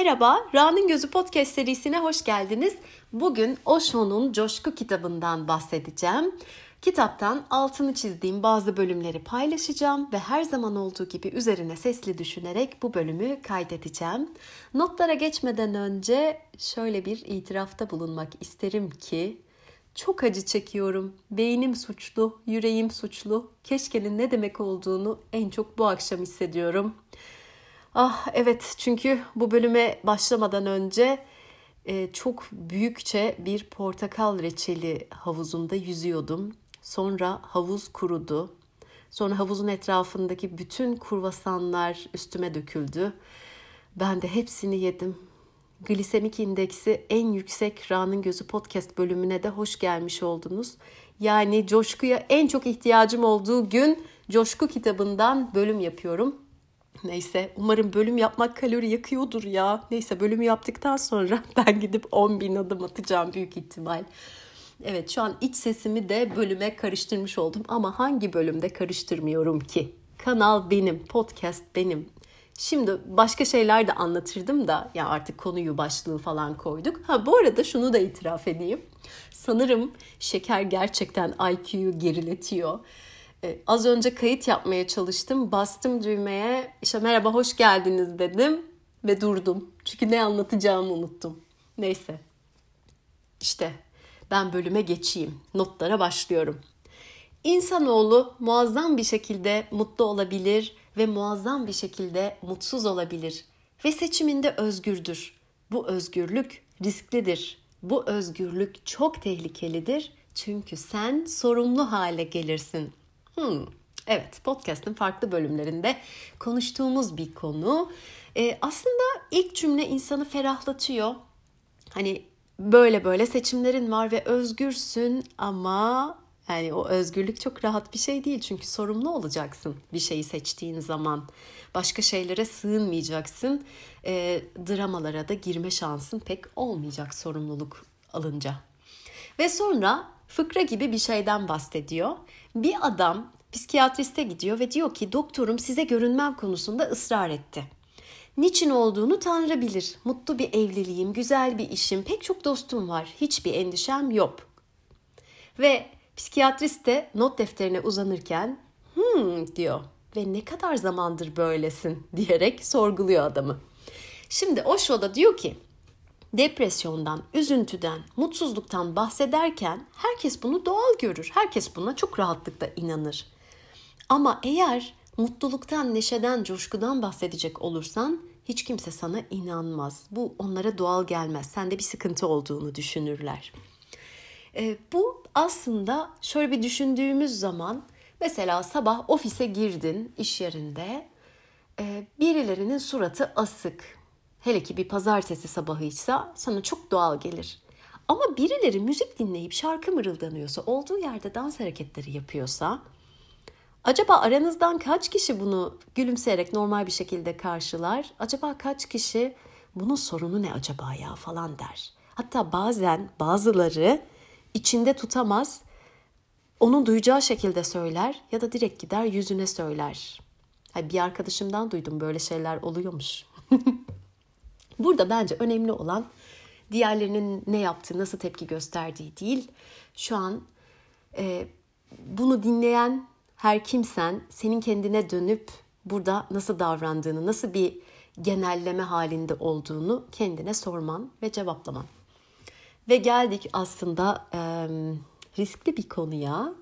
Merhaba, Ra'nın Gözü Podcast serisine hoş geldiniz. Bugün Osho'nun Coşku kitabından bahsedeceğim. Kitaptan altını çizdiğim bazı bölümleri paylaşacağım ve her zaman olduğu gibi üzerine sesli düşünerek bu bölümü kaydedeceğim. Notlara geçmeden önce şöyle bir itirafta bulunmak isterim ki çok acı çekiyorum. Beynim suçlu, yüreğim suçlu. Keşkenin ne demek olduğunu en çok bu akşam hissediyorum. Ah evet çünkü bu bölüme başlamadan önce e, çok büyükçe bir portakal reçeli havuzunda yüzüyordum. Sonra havuz kurudu. Sonra havuzun etrafındaki bütün kurvasanlar üstüme döküldü. Ben de hepsini yedim. Glisemik indeksi en yüksek Ra'nın Gözü podcast bölümüne de hoş gelmiş oldunuz. Yani coşkuya en çok ihtiyacım olduğu gün Coşku kitabından bölüm yapıyorum. Neyse umarım bölüm yapmak kalori yakıyordur ya. Neyse bölümü yaptıktan sonra ben gidip 10 bin adım atacağım büyük ihtimal. Evet şu an iç sesimi de bölüme karıştırmış oldum ama hangi bölümde karıştırmıyorum ki? Kanal benim, podcast benim. Şimdi başka şeyler de anlatırdım da ya artık konuyu başlığı falan koyduk. Ha bu arada şunu da itiraf edeyim. Sanırım şeker gerçekten IQ'yu geriletiyor. Ee, az önce kayıt yapmaya çalıştım. Bastım düğmeye. İşte merhaba hoş geldiniz dedim ve durdum. Çünkü ne anlatacağımı unuttum. Neyse. İşte ben bölüme geçeyim. Notlara başlıyorum. İnsanoğlu muazzam bir şekilde mutlu olabilir ve muazzam bir şekilde mutsuz olabilir ve seçiminde özgürdür. Bu özgürlük risklidir. Bu özgürlük çok tehlikelidir çünkü sen sorumlu hale gelirsin. Hmm, evet podcast'ın farklı bölümlerinde konuştuğumuz bir konu. Ee, aslında ilk cümle insanı ferahlatıyor. Hani böyle böyle seçimlerin var ve özgürsün ama yani o özgürlük çok rahat bir şey değil çünkü sorumlu olacaksın bir şeyi seçtiğin zaman. Başka şeylere sığınmayacaksın. E, dramalara da girme şansın pek olmayacak sorumluluk alınca. Ve sonra fıkra gibi bir şeyden bahsediyor. Bir adam psikiyatriste gidiyor ve diyor ki doktorum size görünmem konusunda ısrar etti. Niçin olduğunu Tanrı bilir. Mutlu bir evliliğim, güzel bir işim, pek çok dostum var. Hiçbir endişem yok. Ve psikiyatrist de not defterine uzanırken hmm diyor ve ne kadar zamandır böylesin diyerek sorguluyor adamı. Şimdi Osho da diyor ki depresyondan, üzüntüden, mutsuzluktan bahsederken herkes bunu doğal görür. Herkes buna çok rahatlıkla inanır. Ama eğer mutluluktan, neşeden, coşkudan bahsedecek olursan hiç kimse sana inanmaz. Bu onlara doğal gelmez. Sende bir sıkıntı olduğunu düşünürler. E, bu aslında şöyle bir düşündüğümüz zaman mesela sabah ofise girdin iş yerinde e, birilerinin suratı asık. Hele ki bir pazartesi sabahıysa sana çok doğal gelir. Ama birileri müzik dinleyip şarkı mırıldanıyorsa, olduğu yerde dans hareketleri yapıyorsa Acaba aranızdan kaç kişi bunu gülümseyerek normal bir şekilde karşılar? Acaba kaç kişi bunun sorunu ne acaba ya falan der. Hatta bazen bazıları içinde tutamaz, onun duyacağı şekilde söyler ya da direkt gider yüzüne söyler. bir arkadaşımdan duydum böyle şeyler oluyormuş. Burada bence önemli olan diğerlerinin ne yaptığı, nasıl tepki gösterdiği değil. Şu an e, bunu dinleyen her kimsen senin kendine dönüp burada nasıl davrandığını, nasıl bir genelleme halinde olduğunu kendine sorman ve cevaplaman. Ve geldik aslında e, riskli bir konuya.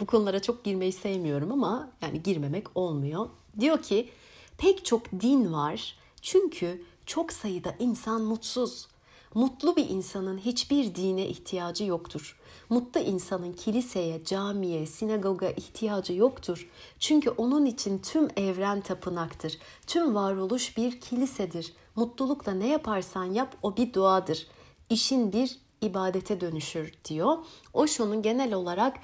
Bu konulara çok girmeyi sevmiyorum ama yani girmemek olmuyor. Diyor ki pek çok din var çünkü çok sayıda insan mutsuz. Mutlu bir insanın hiçbir dine ihtiyacı yoktur. Mutlu insanın kiliseye, camiye, sinagoga ihtiyacı yoktur. Çünkü onun için tüm evren tapınaktır. Tüm varoluş bir kilisedir. Mutlulukla ne yaparsan yap o bir duadır. İşin bir ibadete dönüşür diyor. Osho'nun genel olarak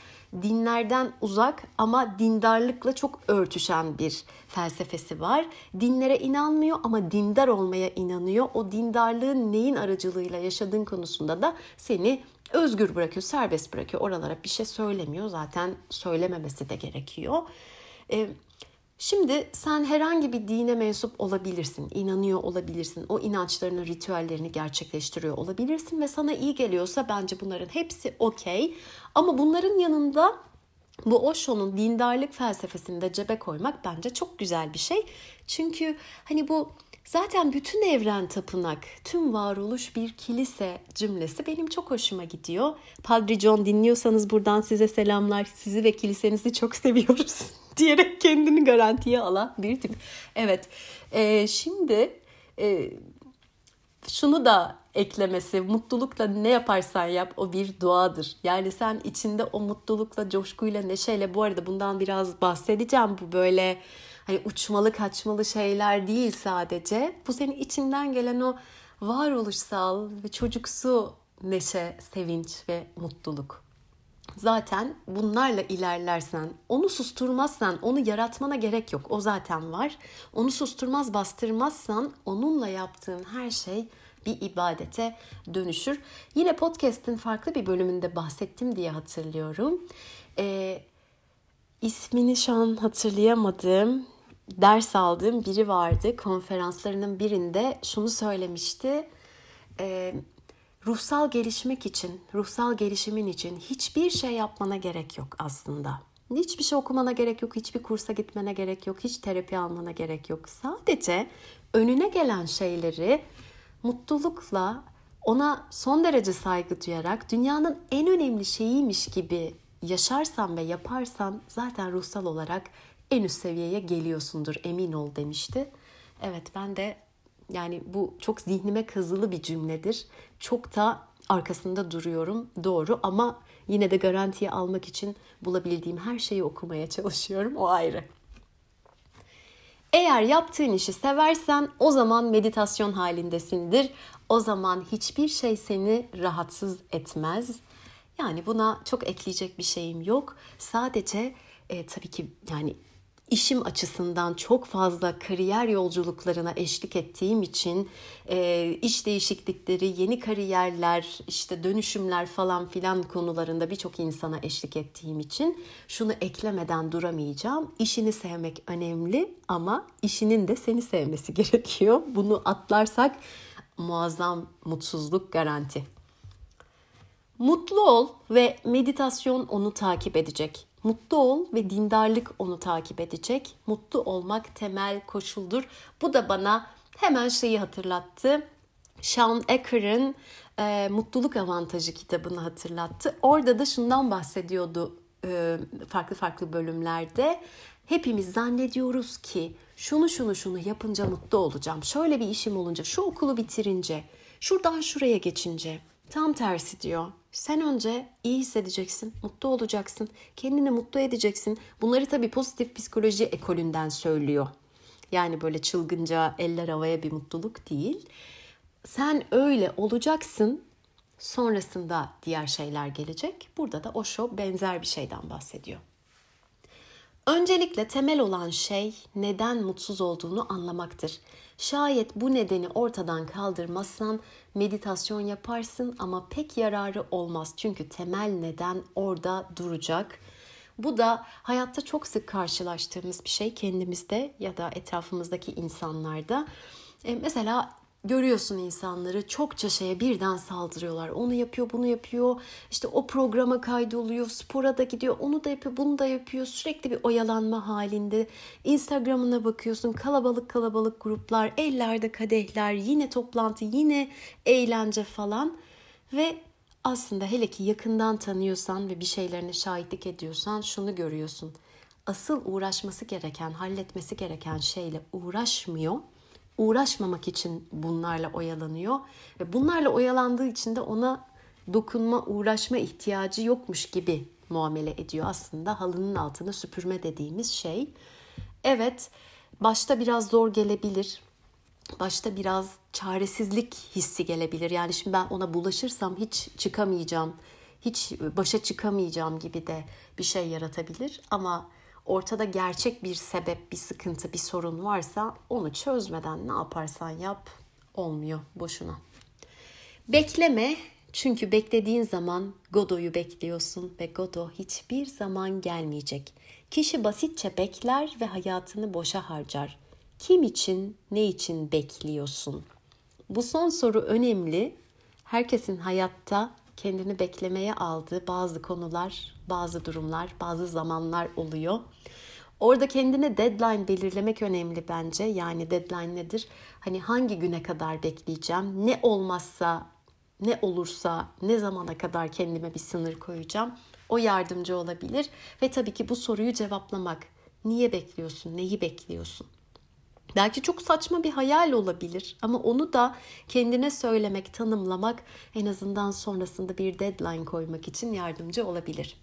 dinlerden uzak ama dindarlıkla çok örtüşen bir felsefesi var. Dinlere inanmıyor ama dindar olmaya inanıyor. O dindarlığın neyin aracılığıyla yaşadığın konusunda da seni özgür bırakıyor, serbest bırakıyor. Oralara bir şey söylemiyor. Zaten söylememesi de gerekiyor. E, Şimdi sen herhangi bir dine mensup olabilirsin, inanıyor olabilirsin, o inançlarını, ritüellerini gerçekleştiriyor olabilirsin ve sana iyi geliyorsa bence bunların hepsi okey. Ama bunların yanında bu Osho'nun dindarlık felsefesini de cebe koymak bence çok güzel bir şey. Çünkü hani bu zaten bütün evren tapınak, tüm varoluş bir kilise cümlesi benim çok hoşuma gidiyor. Padre John dinliyorsanız buradan size selamlar. Sizi ve kilisenizi çok seviyoruz diyerek kendini garantiye alan bir tip. Evet, e, şimdi e, şunu da eklemesi, mutlulukla ne yaparsan yap o bir duadır. Yani sen içinde o mutlulukla, coşkuyla, neşeyle bu arada bundan biraz bahsedeceğim. Bu böyle hani uçmalı kaçmalı şeyler değil sadece. Bu senin içinden gelen o varoluşsal ve çocuksu neşe, sevinç ve mutluluk. Zaten bunlarla ilerlersen, onu susturmazsan, onu yaratmana gerek yok. O zaten var. Onu susturmaz, bastırmazsan onunla yaptığın her şey bir ibadete dönüşür. Yine podcast'in farklı bir bölümünde bahsettim diye hatırlıyorum. Ee, ismini şu an hatırlayamadım. Ders aldığım biri vardı. Konferanslarının birinde şunu söylemişti. Ee, ruhsal gelişmek için, ruhsal gelişimin için hiçbir şey yapmana gerek yok aslında. Hiçbir şey okumana gerek yok, hiçbir kursa gitmene gerek yok, hiç terapi almana gerek yok. Sadece önüne gelen şeyleri mutlulukla ona son derece saygı duyarak dünyanın en önemli şeyiymiş gibi yaşarsan ve yaparsan zaten ruhsal olarak en üst seviyeye geliyorsundur emin ol demişti. Evet ben de yani bu çok zihnime kazılı bir cümledir. Çok da arkasında duruyorum doğru ama yine de garantiye almak için bulabildiğim her şeyi okumaya çalışıyorum o ayrı. Eğer yaptığın işi seversen o zaman meditasyon halindesindir. O zaman hiçbir şey seni rahatsız etmez. Yani buna çok ekleyecek bir şeyim yok. Sadece e, tabii ki yani işim açısından çok fazla kariyer yolculuklarına eşlik ettiğim için e, iş değişiklikleri, yeni kariyerler, işte dönüşümler falan filan konularında birçok insana eşlik ettiğim için şunu eklemeden duramayacağım. İşini sevmek önemli ama işinin de seni sevmesi gerekiyor. Bunu atlarsak muazzam mutsuzluk garanti. Mutlu ol ve meditasyon onu takip edecek. Mutlu ol ve dindarlık onu takip edecek. Mutlu olmak temel koşuldur. Bu da bana hemen şeyi hatırlattı. Sean Ecker'ın e, Mutluluk Avantajı kitabını hatırlattı. Orada da şundan bahsediyordu e, farklı farklı bölümlerde. Hepimiz zannediyoruz ki şunu şunu şunu yapınca mutlu olacağım. Şöyle bir işim olunca, şu okulu bitirince, şuradan şuraya geçince. Tam tersi diyor. Sen önce iyi hissedeceksin, mutlu olacaksın, kendini mutlu edeceksin. Bunları tabii pozitif psikoloji ekolünden söylüyor. Yani böyle çılgınca eller havaya bir mutluluk değil. Sen öyle olacaksın. Sonrasında diğer şeyler gelecek. Burada da Osho benzer bir şeyden bahsediyor. Öncelikle temel olan şey neden mutsuz olduğunu anlamaktır. Şayet bu nedeni ortadan kaldırmazsan meditasyon yaparsın ama pek yararı olmaz. Çünkü temel neden orada duracak. Bu da hayatta çok sık karşılaştığımız bir şey kendimizde ya da etrafımızdaki insanlarda. E, mesela görüyorsun insanları çokça şeye birden saldırıyorlar. Onu yapıyor, bunu yapıyor. İşte o programa kaydoluyor, spora da gidiyor, onu da yapıyor, bunu da yapıyor. Sürekli bir oyalanma halinde. Instagram'ına bakıyorsun, kalabalık kalabalık gruplar, ellerde kadehler, yine toplantı, yine eğlence falan. Ve aslında hele ki yakından tanıyorsan ve bir şeylerine şahitlik ediyorsan şunu görüyorsun. Asıl uğraşması gereken, halletmesi gereken şeyle uğraşmıyor uğraşmamak için bunlarla oyalanıyor ve bunlarla oyalandığı için de ona dokunma, uğraşma ihtiyacı yokmuş gibi muamele ediyor aslında halının altını süpürme dediğimiz şey. Evet, başta biraz zor gelebilir. Başta biraz çaresizlik hissi gelebilir. Yani şimdi ben ona bulaşırsam hiç çıkamayacağım, hiç başa çıkamayacağım gibi de bir şey yaratabilir ama ortada gerçek bir sebep, bir sıkıntı, bir sorun varsa onu çözmeden ne yaparsan yap olmuyor boşuna. Bekleme Çünkü beklediğin zaman Godot'u bekliyorsun ve Godot hiçbir zaman gelmeyecek. Kişi basitçe bekler ve hayatını boşa harcar. Kim için, ne için bekliyorsun? Bu son soru önemli. Herkesin hayatta kendini beklemeye aldığı bazı konular, bazı durumlar, bazı zamanlar oluyor. Orada kendine deadline belirlemek önemli bence. Yani deadline nedir? Hani hangi güne kadar bekleyeceğim? Ne olmazsa, ne olursa, ne zamana kadar kendime bir sınır koyacağım? O yardımcı olabilir ve tabii ki bu soruyu cevaplamak. Niye bekliyorsun? Neyi bekliyorsun? Belki çok saçma bir hayal olabilir ama onu da kendine söylemek, tanımlamak en azından sonrasında bir deadline koymak için yardımcı olabilir.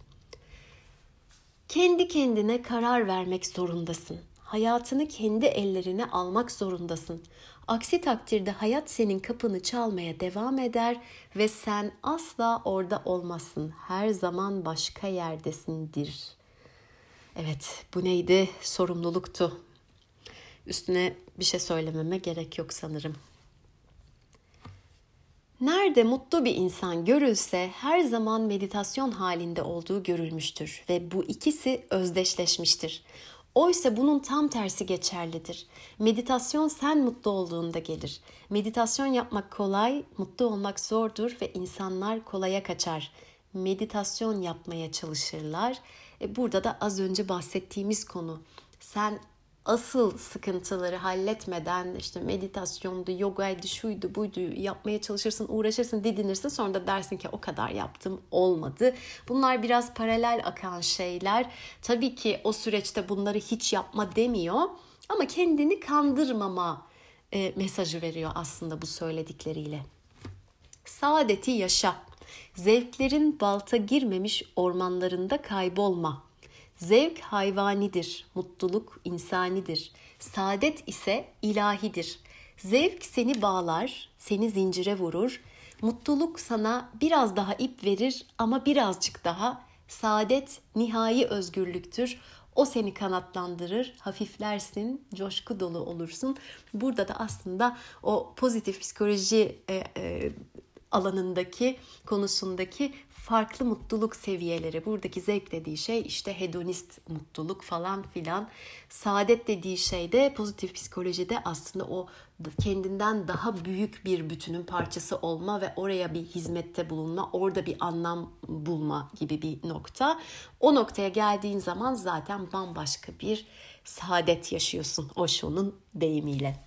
Kendi kendine karar vermek zorundasın. Hayatını kendi ellerine almak zorundasın. Aksi takdirde hayat senin kapını çalmaya devam eder ve sen asla orada olmasın. Her zaman başka yerdesindir. Evet, bu neydi? Sorumluluktu. Üstüne bir şey söylememe gerek yok sanırım. Nerede mutlu bir insan görülse her zaman meditasyon halinde olduğu görülmüştür ve bu ikisi özdeşleşmiştir. Oysa bunun tam tersi geçerlidir. Meditasyon sen mutlu olduğunda gelir. Meditasyon yapmak kolay, mutlu olmak zordur ve insanlar kolaya kaçar. Meditasyon yapmaya çalışırlar. E burada da az önce bahsettiğimiz konu. Sen asıl sıkıntıları halletmeden işte meditasyondu, yogaydı, şuydu, buydu yapmaya çalışırsın, uğraşırsın, didinirsin. Sonra da dersin ki o kadar yaptım, olmadı. Bunlar biraz paralel akan şeyler. Tabii ki o süreçte bunları hiç yapma demiyor. Ama kendini kandırmama e, mesajı veriyor aslında bu söyledikleriyle. Saadeti yaşa. Zevklerin balta girmemiş ormanlarında kaybolma. Zevk hayvanidir, mutluluk insanidir. Saadet ise ilahidir. Zevk seni bağlar, seni zincire vurur. Mutluluk sana biraz daha ip verir ama birazcık daha. Saadet nihai özgürlüktür. O seni kanatlandırır, hafiflersin, coşku dolu olursun. Burada da aslında o pozitif psikoloji e, e, alanındaki konusundaki farklı mutluluk seviyeleri. Buradaki zevk dediği şey işte hedonist mutluluk falan filan. Saadet dediği şey de pozitif psikolojide aslında o kendinden daha büyük bir bütünün parçası olma ve oraya bir hizmette bulunma, orada bir anlam bulma gibi bir nokta. O noktaya geldiğin zaman zaten bambaşka bir saadet yaşıyorsun Osho'nun deyimiyle.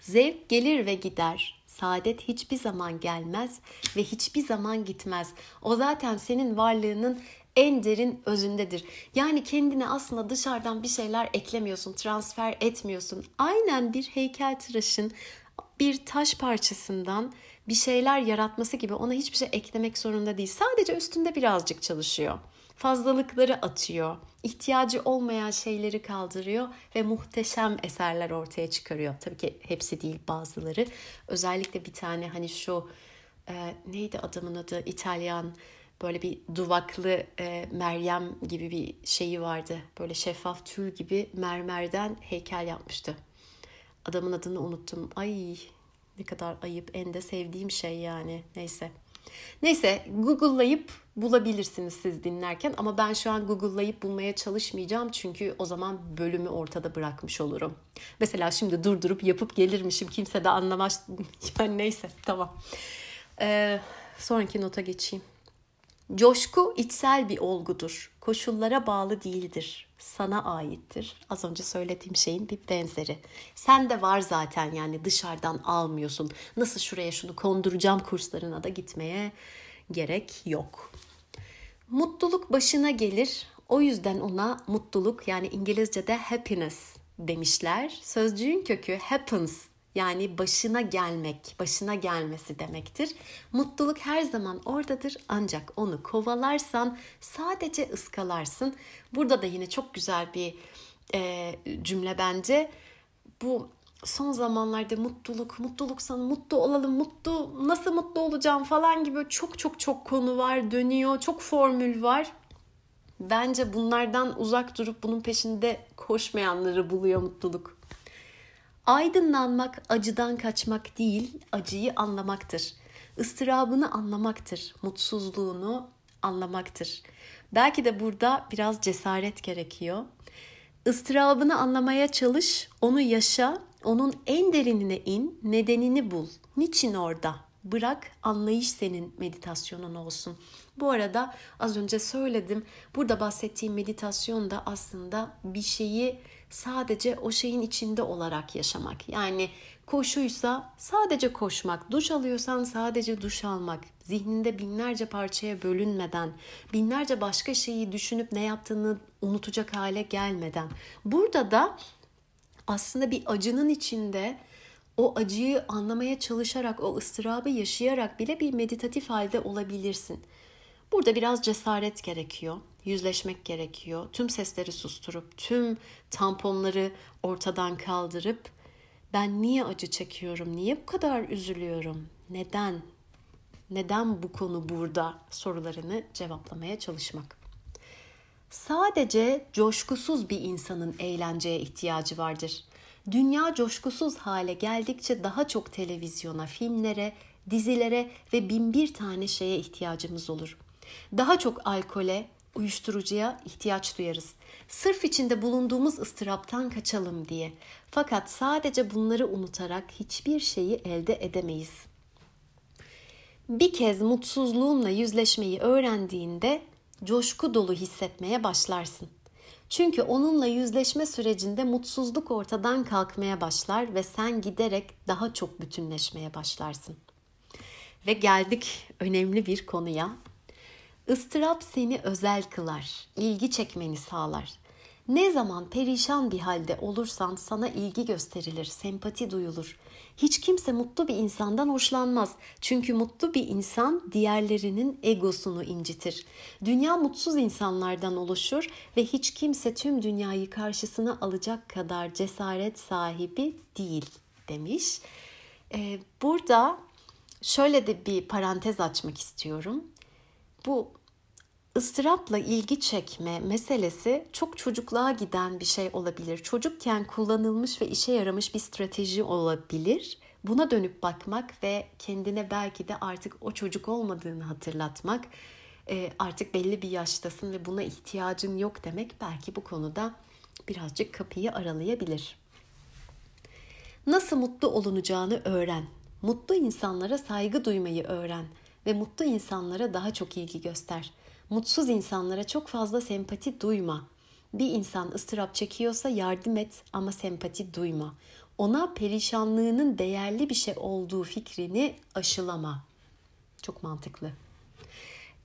Zevk gelir ve gider, Saadet hiçbir zaman gelmez ve hiçbir zaman gitmez. O zaten senin varlığının en derin özündedir. Yani kendine aslında dışarıdan bir şeyler eklemiyorsun, transfer etmiyorsun. Aynen bir heykel tıraşın bir taş parçasından bir şeyler yaratması gibi ona hiçbir şey eklemek zorunda değil. Sadece üstünde birazcık çalışıyor fazlalıkları atıyor. ihtiyacı olmayan şeyleri kaldırıyor ve muhteşem eserler ortaya çıkarıyor. Tabii ki hepsi değil bazıları. Özellikle bir tane hani şu e, neydi adamın adı İtalyan böyle bir duvaklı e, Meryem gibi bir şeyi vardı. Böyle şeffaf tül gibi mermerden heykel yapmıştı. Adamın adını unuttum. Ay ne kadar ayıp. En de sevdiğim şey yani. Neyse. Neyse Google'layıp bulabilirsiniz siz dinlerken ama ben şu an Google'layıp bulmaya çalışmayacağım çünkü o zaman bölümü ortada bırakmış olurum. Mesela şimdi durdurup yapıp gelirmişim kimse de anlamaz. Yani neyse tamam. Ee, sonraki nota geçeyim. Coşku içsel bir olgudur. Koşullara bağlı değildir. Sana aittir. Az önce söylediğim şeyin bir benzeri. Sen de var zaten yani dışarıdan almıyorsun. Nasıl şuraya şunu konduracağım kurslarına da gitmeye gerek yok. Mutluluk başına gelir. O yüzden ona mutluluk yani İngilizce'de happiness demişler. Sözcüğün kökü happens yani başına gelmek, başına gelmesi demektir. Mutluluk her zaman oradadır ancak onu kovalarsan sadece ıskalarsın. Burada da yine çok güzel bir e, cümle bence. Bu son zamanlarda mutluluk, mutluluk sana mutlu olalım, mutlu nasıl mutlu olacağım falan gibi çok çok çok konu var, dönüyor, çok formül var. Bence bunlardan uzak durup bunun peşinde koşmayanları buluyor mutluluk. Aydınlanmak acıdan kaçmak değil, acıyı anlamaktır. ıstırabını anlamaktır, mutsuzluğunu anlamaktır. Belki de burada biraz cesaret gerekiyor. Istırabını anlamaya çalış, onu yaşa, onun en derinine in, nedenini bul. Niçin orada? Bırak anlayış senin meditasyonun olsun. Bu arada az önce söyledim. Burada bahsettiğim meditasyon da aslında bir şeyi sadece o şeyin içinde olarak yaşamak. Yani koşuysa sadece koşmak, duş alıyorsan sadece duş almak, zihninde binlerce parçaya bölünmeden, binlerce başka şeyi düşünüp ne yaptığını unutacak hale gelmeden. Burada da aslında bir acının içinde o acıyı anlamaya çalışarak, o ıstırabı yaşayarak bile bir meditatif halde olabilirsin. Burada biraz cesaret gerekiyor, yüzleşmek gerekiyor. Tüm sesleri susturup, tüm tamponları ortadan kaldırıp ben niye acı çekiyorum? Niye bu kadar üzülüyorum? Neden? Neden bu konu burada sorularını cevaplamaya çalışmak. Sadece coşkusuz bir insanın eğlenceye ihtiyacı vardır. Dünya coşkusuz hale geldikçe daha çok televizyona, filmlere, dizilere ve bin bir tane şeye ihtiyacımız olur. Daha çok alkole, uyuşturucuya ihtiyaç duyarız. Sırf içinde bulunduğumuz ıstıraptan kaçalım diye. Fakat sadece bunları unutarak hiçbir şeyi elde edemeyiz. Bir kez mutsuzluğunla yüzleşmeyi öğrendiğinde coşku dolu hissetmeye başlarsın. Çünkü onunla yüzleşme sürecinde mutsuzluk ortadan kalkmaya başlar ve sen giderek daha çok bütünleşmeye başlarsın. Ve geldik önemli bir konuya. Istırap seni özel kılar, ilgi çekmeni sağlar. Ne zaman perişan bir halde olursan sana ilgi gösterilir, sempati duyulur. Hiç kimse mutlu bir insandan hoşlanmaz. Çünkü mutlu bir insan diğerlerinin egosunu incitir. Dünya mutsuz insanlardan oluşur ve hiç kimse tüm dünyayı karşısına alacak kadar cesaret sahibi değil demiş. Ee, burada şöyle de bir parantez açmak istiyorum. Bu ıstırapla ilgi çekme meselesi çok çocukluğa giden bir şey olabilir. Çocukken kullanılmış ve işe yaramış bir strateji olabilir. Buna dönüp bakmak ve kendine belki de artık o çocuk olmadığını hatırlatmak, e, artık belli bir yaştasın ve buna ihtiyacın yok demek belki bu konuda birazcık kapıyı aralayabilir. Nasıl mutlu olunacağını öğren. Mutlu insanlara saygı duymayı öğren ve mutlu insanlara daha çok ilgi göster.'' Mutsuz insanlara çok fazla sempati duyma. Bir insan ıstırap çekiyorsa yardım et ama sempati duyma. Ona perişanlığının değerli bir şey olduğu fikrini aşılama. Çok mantıklı.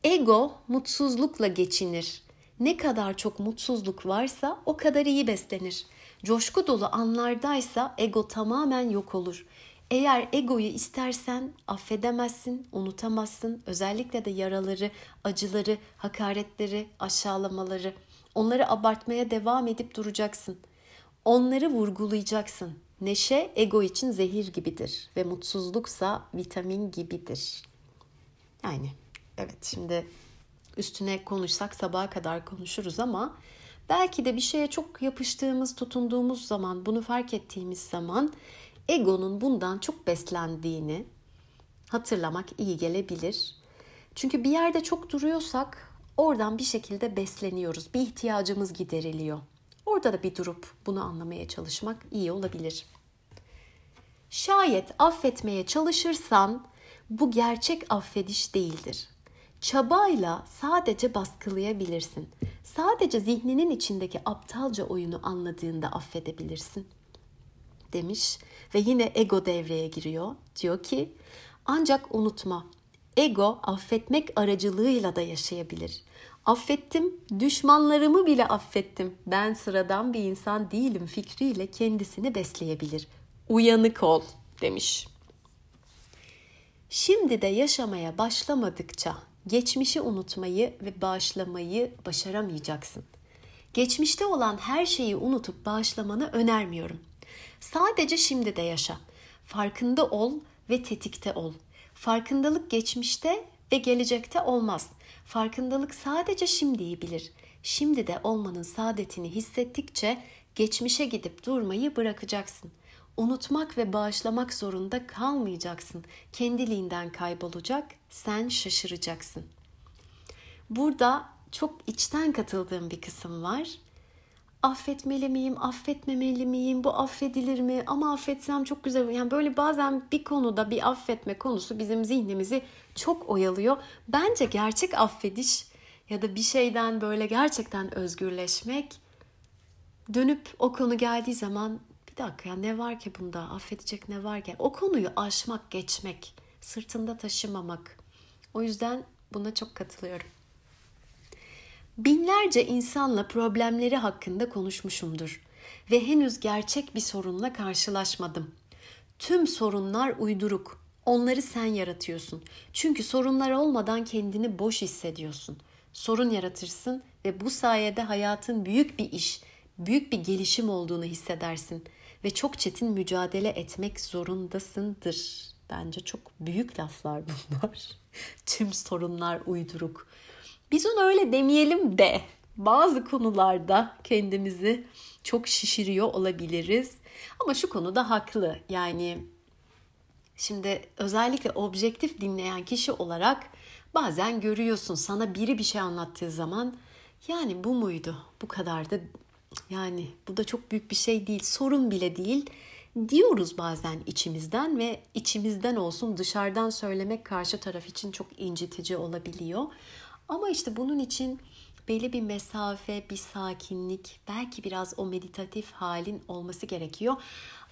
Ego mutsuzlukla geçinir. Ne kadar çok mutsuzluk varsa o kadar iyi beslenir. Coşku dolu anlardaysa ego tamamen yok olur. Eğer egoyu istersen affedemezsin, unutamazsın. Özellikle de yaraları, acıları, hakaretleri, aşağılamaları. Onları abartmaya devam edip duracaksın. Onları vurgulayacaksın. Neşe ego için zehir gibidir ve mutsuzluksa vitamin gibidir. Yani evet şimdi üstüne konuşsak sabaha kadar konuşuruz ama belki de bir şeye çok yapıştığımız, tutunduğumuz zaman, bunu fark ettiğimiz zaman egonun bundan çok beslendiğini hatırlamak iyi gelebilir. Çünkü bir yerde çok duruyorsak oradan bir şekilde besleniyoruz. Bir ihtiyacımız gideriliyor. Orada da bir durup bunu anlamaya çalışmak iyi olabilir. Şayet affetmeye çalışırsan bu gerçek affediş değildir. Çabayla sadece baskılayabilirsin. Sadece zihninin içindeki aptalca oyunu anladığında affedebilirsin demiş ve yine ego devreye giriyor. Diyor ki ancak unutma ego affetmek aracılığıyla da yaşayabilir. Affettim, düşmanlarımı bile affettim. Ben sıradan bir insan değilim fikriyle kendisini besleyebilir. Uyanık ol demiş. Şimdi de yaşamaya başlamadıkça geçmişi unutmayı ve bağışlamayı başaramayacaksın. Geçmişte olan her şeyi unutup bağışlamanı önermiyorum. Sadece şimdi de yaşa. Farkında ol ve tetikte ol. Farkındalık geçmişte ve gelecekte olmaz. Farkındalık sadece şimdiyi bilir. Şimdi de olmanın saadetini hissettikçe geçmişe gidip durmayı bırakacaksın. Unutmak ve bağışlamak zorunda kalmayacaksın. Kendiliğinden kaybolacak, sen şaşıracaksın. Burada çok içten katıldığım bir kısım var. Affetmeli miyim, affetmemeli miyim, bu affedilir mi, ama affetsem çok güzel. Yani böyle bazen bir konuda bir affetme konusu bizim zihnimizi çok oyalıyor. Bence gerçek affediş ya da bir şeyden böyle gerçekten özgürleşmek dönüp o konu geldiği zaman bir dakika ya ne var ki bunda affedecek ne var ki o konuyu aşmak geçmek sırtında taşımamak o yüzden buna çok katılıyorum. Binlerce insanla problemleri hakkında konuşmuşumdur ve henüz gerçek bir sorunla karşılaşmadım. Tüm sorunlar uyduruk. Onları sen yaratıyorsun. Çünkü sorunlar olmadan kendini boş hissediyorsun. Sorun yaratırsın ve bu sayede hayatın büyük bir iş, büyük bir gelişim olduğunu hissedersin ve çok çetin mücadele etmek zorundasındır. Bence çok büyük laflar bunlar. Tüm sorunlar uyduruk. Biz onu öyle demeyelim de bazı konularda kendimizi çok şişiriyor olabiliriz. Ama şu konuda haklı. Yani şimdi özellikle objektif dinleyen kişi olarak bazen görüyorsun sana biri bir şey anlattığı zaman yani bu muydu? Bu kadar da yani bu da çok büyük bir şey değil, sorun bile değil diyoruz bazen içimizden ve içimizden olsun dışarıdan söylemek karşı taraf için çok incitici olabiliyor. Ama işte bunun için belli bir mesafe, bir sakinlik, belki biraz o meditatif halin olması gerekiyor.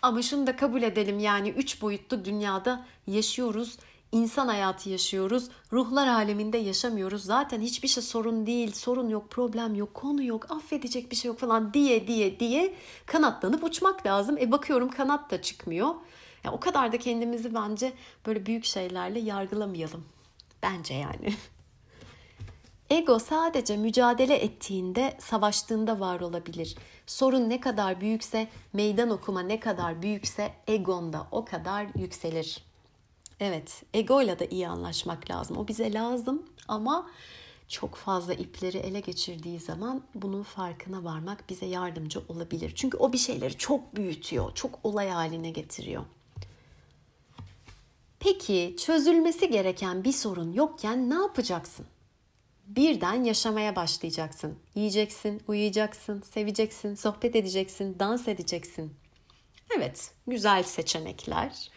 Ama şunu da kabul edelim yani üç boyutlu dünyada yaşıyoruz insan hayatı yaşıyoruz. Ruhlar aleminde yaşamıyoruz. Zaten hiçbir şey sorun değil, sorun yok, problem yok, konu yok, affedecek bir şey yok falan diye diye diye kanatlanıp uçmak lazım. E bakıyorum kanat da çıkmıyor. Ya o kadar da kendimizi bence böyle büyük şeylerle yargılamayalım. Bence yani. Ego sadece mücadele ettiğinde, savaştığında var olabilir. Sorun ne kadar büyükse, meydan okuma ne kadar büyükse egonda o kadar yükselir. Evet, egoyla da iyi anlaşmak lazım. O bize lazım ama çok fazla ipleri ele geçirdiği zaman bunun farkına varmak bize yardımcı olabilir. Çünkü o bir şeyleri çok büyütüyor, çok olay haline getiriyor. Peki çözülmesi gereken bir sorun yokken ne yapacaksın? Birden yaşamaya başlayacaksın. Yiyeceksin, uyuyacaksın, seveceksin, sohbet edeceksin, dans edeceksin. Evet, güzel seçenekler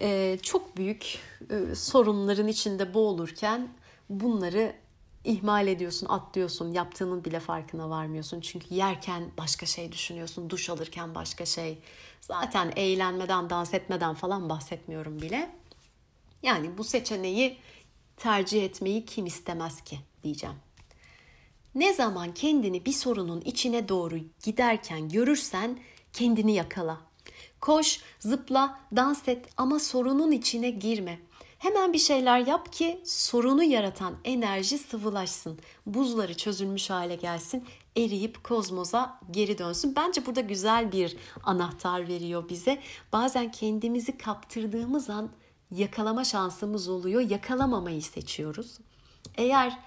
e, çok büyük e, sorunların içinde boğulurken bunları ihmal ediyorsun, atlıyorsun, yaptığının bile farkına varmıyorsun. Çünkü yerken başka şey düşünüyorsun, duş alırken başka şey. Zaten eğlenmeden, dans etmeden falan bahsetmiyorum bile. Yani bu seçeneği tercih etmeyi kim istemez ki diyeceğim. Ne zaman kendini bir sorunun içine doğru giderken görürsen kendini yakala. Koş, zıpla, dans et ama sorunun içine girme. Hemen bir şeyler yap ki sorunu yaratan enerji sıvılaşsın. Buzları çözülmüş hale gelsin, eriyip kozmoza geri dönsün. Bence burada güzel bir anahtar veriyor bize. Bazen kendimizi kaptırdığımız an yakalama şansımız oluyor. Yakalamamayı seçiyoruz. Eğer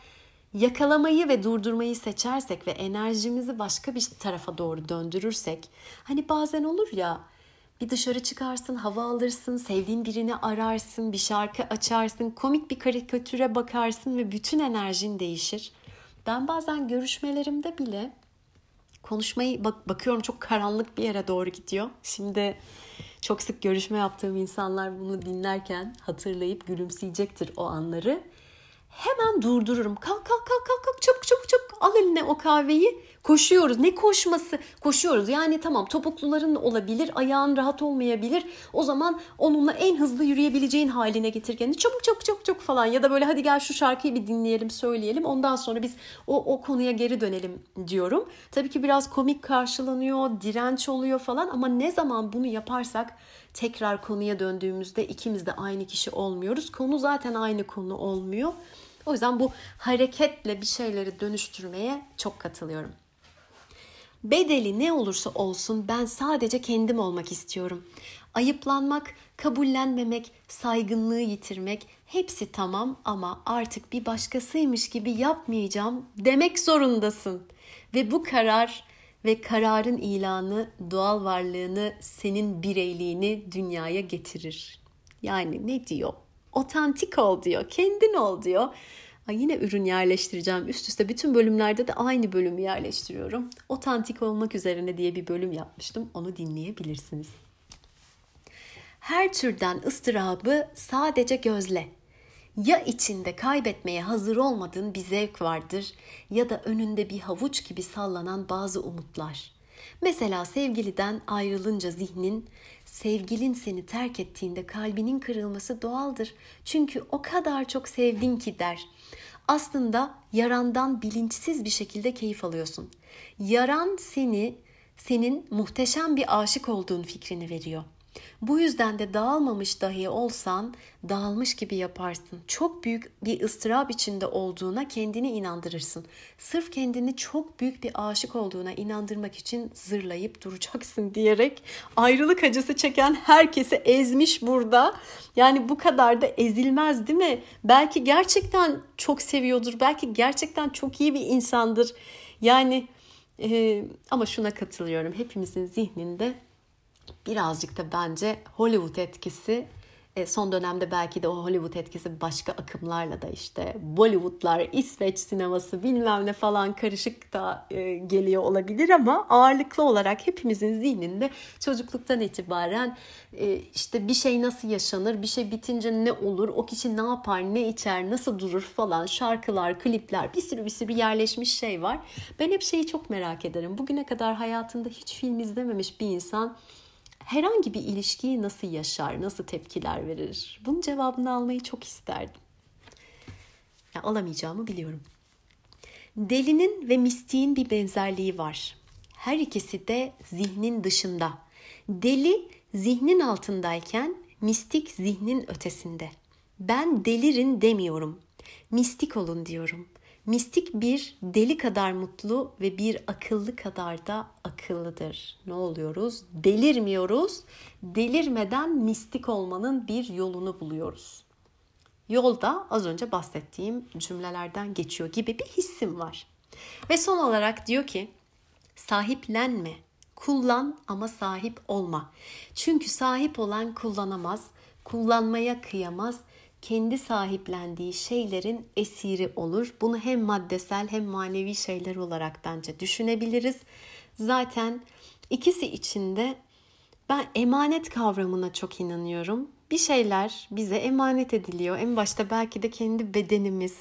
yakalamayı ve durdurmayı seçersek ve enerjimizi başka bir tarafa doğru döndürürsek hani bazen olur ya bir dışarı çıkarsın, hava alırsın, sevdiğin birini ararsın, bir şarkı açarsın, komik bir karikatüre bakarsın ve bütün enerjin değişir. Ben bazen görüşmelerimde bile konuşmayı bak bakıyorum çok karanlık bir yere doğru gidiyor. Şimdi çok sık görüşme yaptığım insanlar bunu dinlerken hatırlayıp gülümseyecektir o anları hemen durdururum. Kalk kalk kalk kalk kalk çabuk çabuk çabuk al eline o kahveyi. Koşuyoruz. Ne koşması? Koşuyoruz. Yani tamam topukluların olabilir, ayağın rahat olmayabilir. O zaman onunla en hızlı yürüyebileceğin haline getir kendini. Çabuk çabuk çabuk çabuk falan ya da böyle hadi gel şu şarkıyı bir dinleyelim, söyleyelim. Ondan sonra biz o o konuya geri dönelim diyorum. Tabii ki biraz komik karşılanıyor, direnç oluyor falan ama ne zaman bunu yaparsak tekrar konuya döndüğümüzde ikimiz de aynı kişi olmuyoruz. Konu zaten aynı konu olmuyor. O yüzden bu hareketle bir şeyleri dönüştürmeye çok katılıyorum. Bedeli ne olursa olsun ben sadece kendim olmak istiyorum. Ayıplanmak, kabullenmemek, saygınlığı yitirmek hepsi tamam ama artık bir başkasıymış gibi yapmayacağım demek zorundasın. Ve bu karar ve kararın ilanı doğal varlığını, senin bireyliğini dünyaya getirir. Yani ne diyor? Otantik ol diyor, kendin ol diyor. Ay yine ürün yerleştireceğim. Üst üste bütün bölümlerde de aynı bölümü yerleştiriyorum. Otantik olmak üzerine diye bir bölüm yapmıştım. Onu dinleyebilirsiniz. Her türden ıstırabı sadece gözle. Ya içinde kaybetmeye hazır olmadığın bir zevk vardır ya da önünde bir havuç gibi sallanan bazı umutlar. Mesela sevgiliden ayrılınca zihnin, sevgilin seni terk ettiğinde kalbinin kırılması doğaldır. Çünkü o kadar çok sevdin ki der. Aslında yarandan bilinçsiz bir şekilde keyif alıyorsun. Yaran seni, senin muhteşem bir aşık olduğun fikrini veriyor. Bu yüzden de dağılmamış dahi olsan dağılmış gibi yaparsın. Çok büyük bir ıstırap içinde olduğuna kendini inandırırsın. Sırf kendini çok büyük bir aşık olduğuna inandırmak için zırlayıp duracaksın diyerek ayrılık acısı çeken herkesi ezmiş burada. Yani bu kadar da ezilmez değil mi? Belki gerçekten çok seviyordur. Belki gerçekten çok iyi bir insandır. Yani e, ama şuna katılıyorum. Hepimizin zihninde birazcık da bence Hollywood etkisi e, son dönemde belki de o Hollywood etkisi başka akımlarla da işte Bollywoodlar, İsveç sineması bilmem ne falan karışık da e, geliyor olabilir ama ağırlıklı olarak hepimizin zihninde çocukluktan itibaren e, işte bir şey nasıl yaşanır, bir şey bitince ne olur, o kişi ne yapar, ne içer, nasıl durur falan şarkılar, klipler bir sürü bir sürü yerleşmiş şey var. Ben hep şeyi çok merak ederim. Bugüne kadar hayatında hiç film izlememiş bir insan herhangi bir ilişkiyi nasıl yaşar, nasıl tepkiler verir? Bunun cevabını almayı çok isterdim. Yani alamayacağımı biliyorum. Delinin ve mistiğin bir benzerliği var. Her ikisi de zihnin dışında. Deli zihnin altındayken mistik zihnin ötesinde. Ben delirin demiyorum. Mistik olun diyorum. Mistik bir deli kadar mutlu ve bir akıllı kadar da akıllıdır. Ne oluyoruz? Delirmiyoruz. Delirmeden mistik olmanın bir yolunu buluyoruz. Yolda az önce bahsettiğim cümlelerden geçiyor gibi bir hissim var. Ve son olarak diyor ki sahiplenme, kullan ama sahip olma. Çünkü sahip olan kullanamaz, kullanmaya kıyamaz kendi sahiplendiği şeylerin esiri olur. Bunu hem maddesel hem manevi şeyler olarak bence düşünebiliriz. Zaten ikisi içinde ben emanet kavramına çok inanıyorum. Bir şeyler bize emanet ediliyor. En başta belki de kendi bedenimiz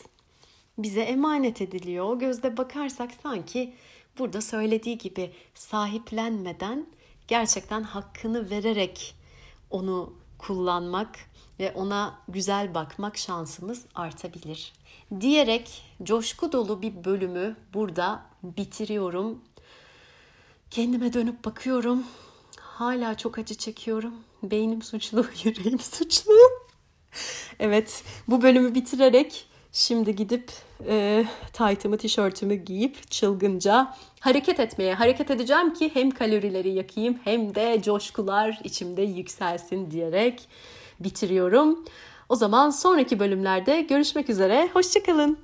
bize emanet ediliyor. O gözle bakarsak sanki burada söylediği gibi sahiplenmeden gerçekten hakkını vererek onu kullanmak ve ona güzel bakmak şansımız artabilir. Diyerek coşku dolu bir bölümü burada bitiriyorum. Kendime dönüp bakıyorum. Hala çok acı çekiyorum. Beynim suçlu, yüreğim suçlu. evet, bu bölümü bitirerek şimdi gidip e, taytımı, tişörtümü giyip çılgınca hareket etmeye hareket edeceğim ki hem kalorileri yakayım hem de coşkular içimde yükselsin diyerek bitiriyorum. O zaman sonraki bölümlerde görüşmek üzere. Hoşçakalın.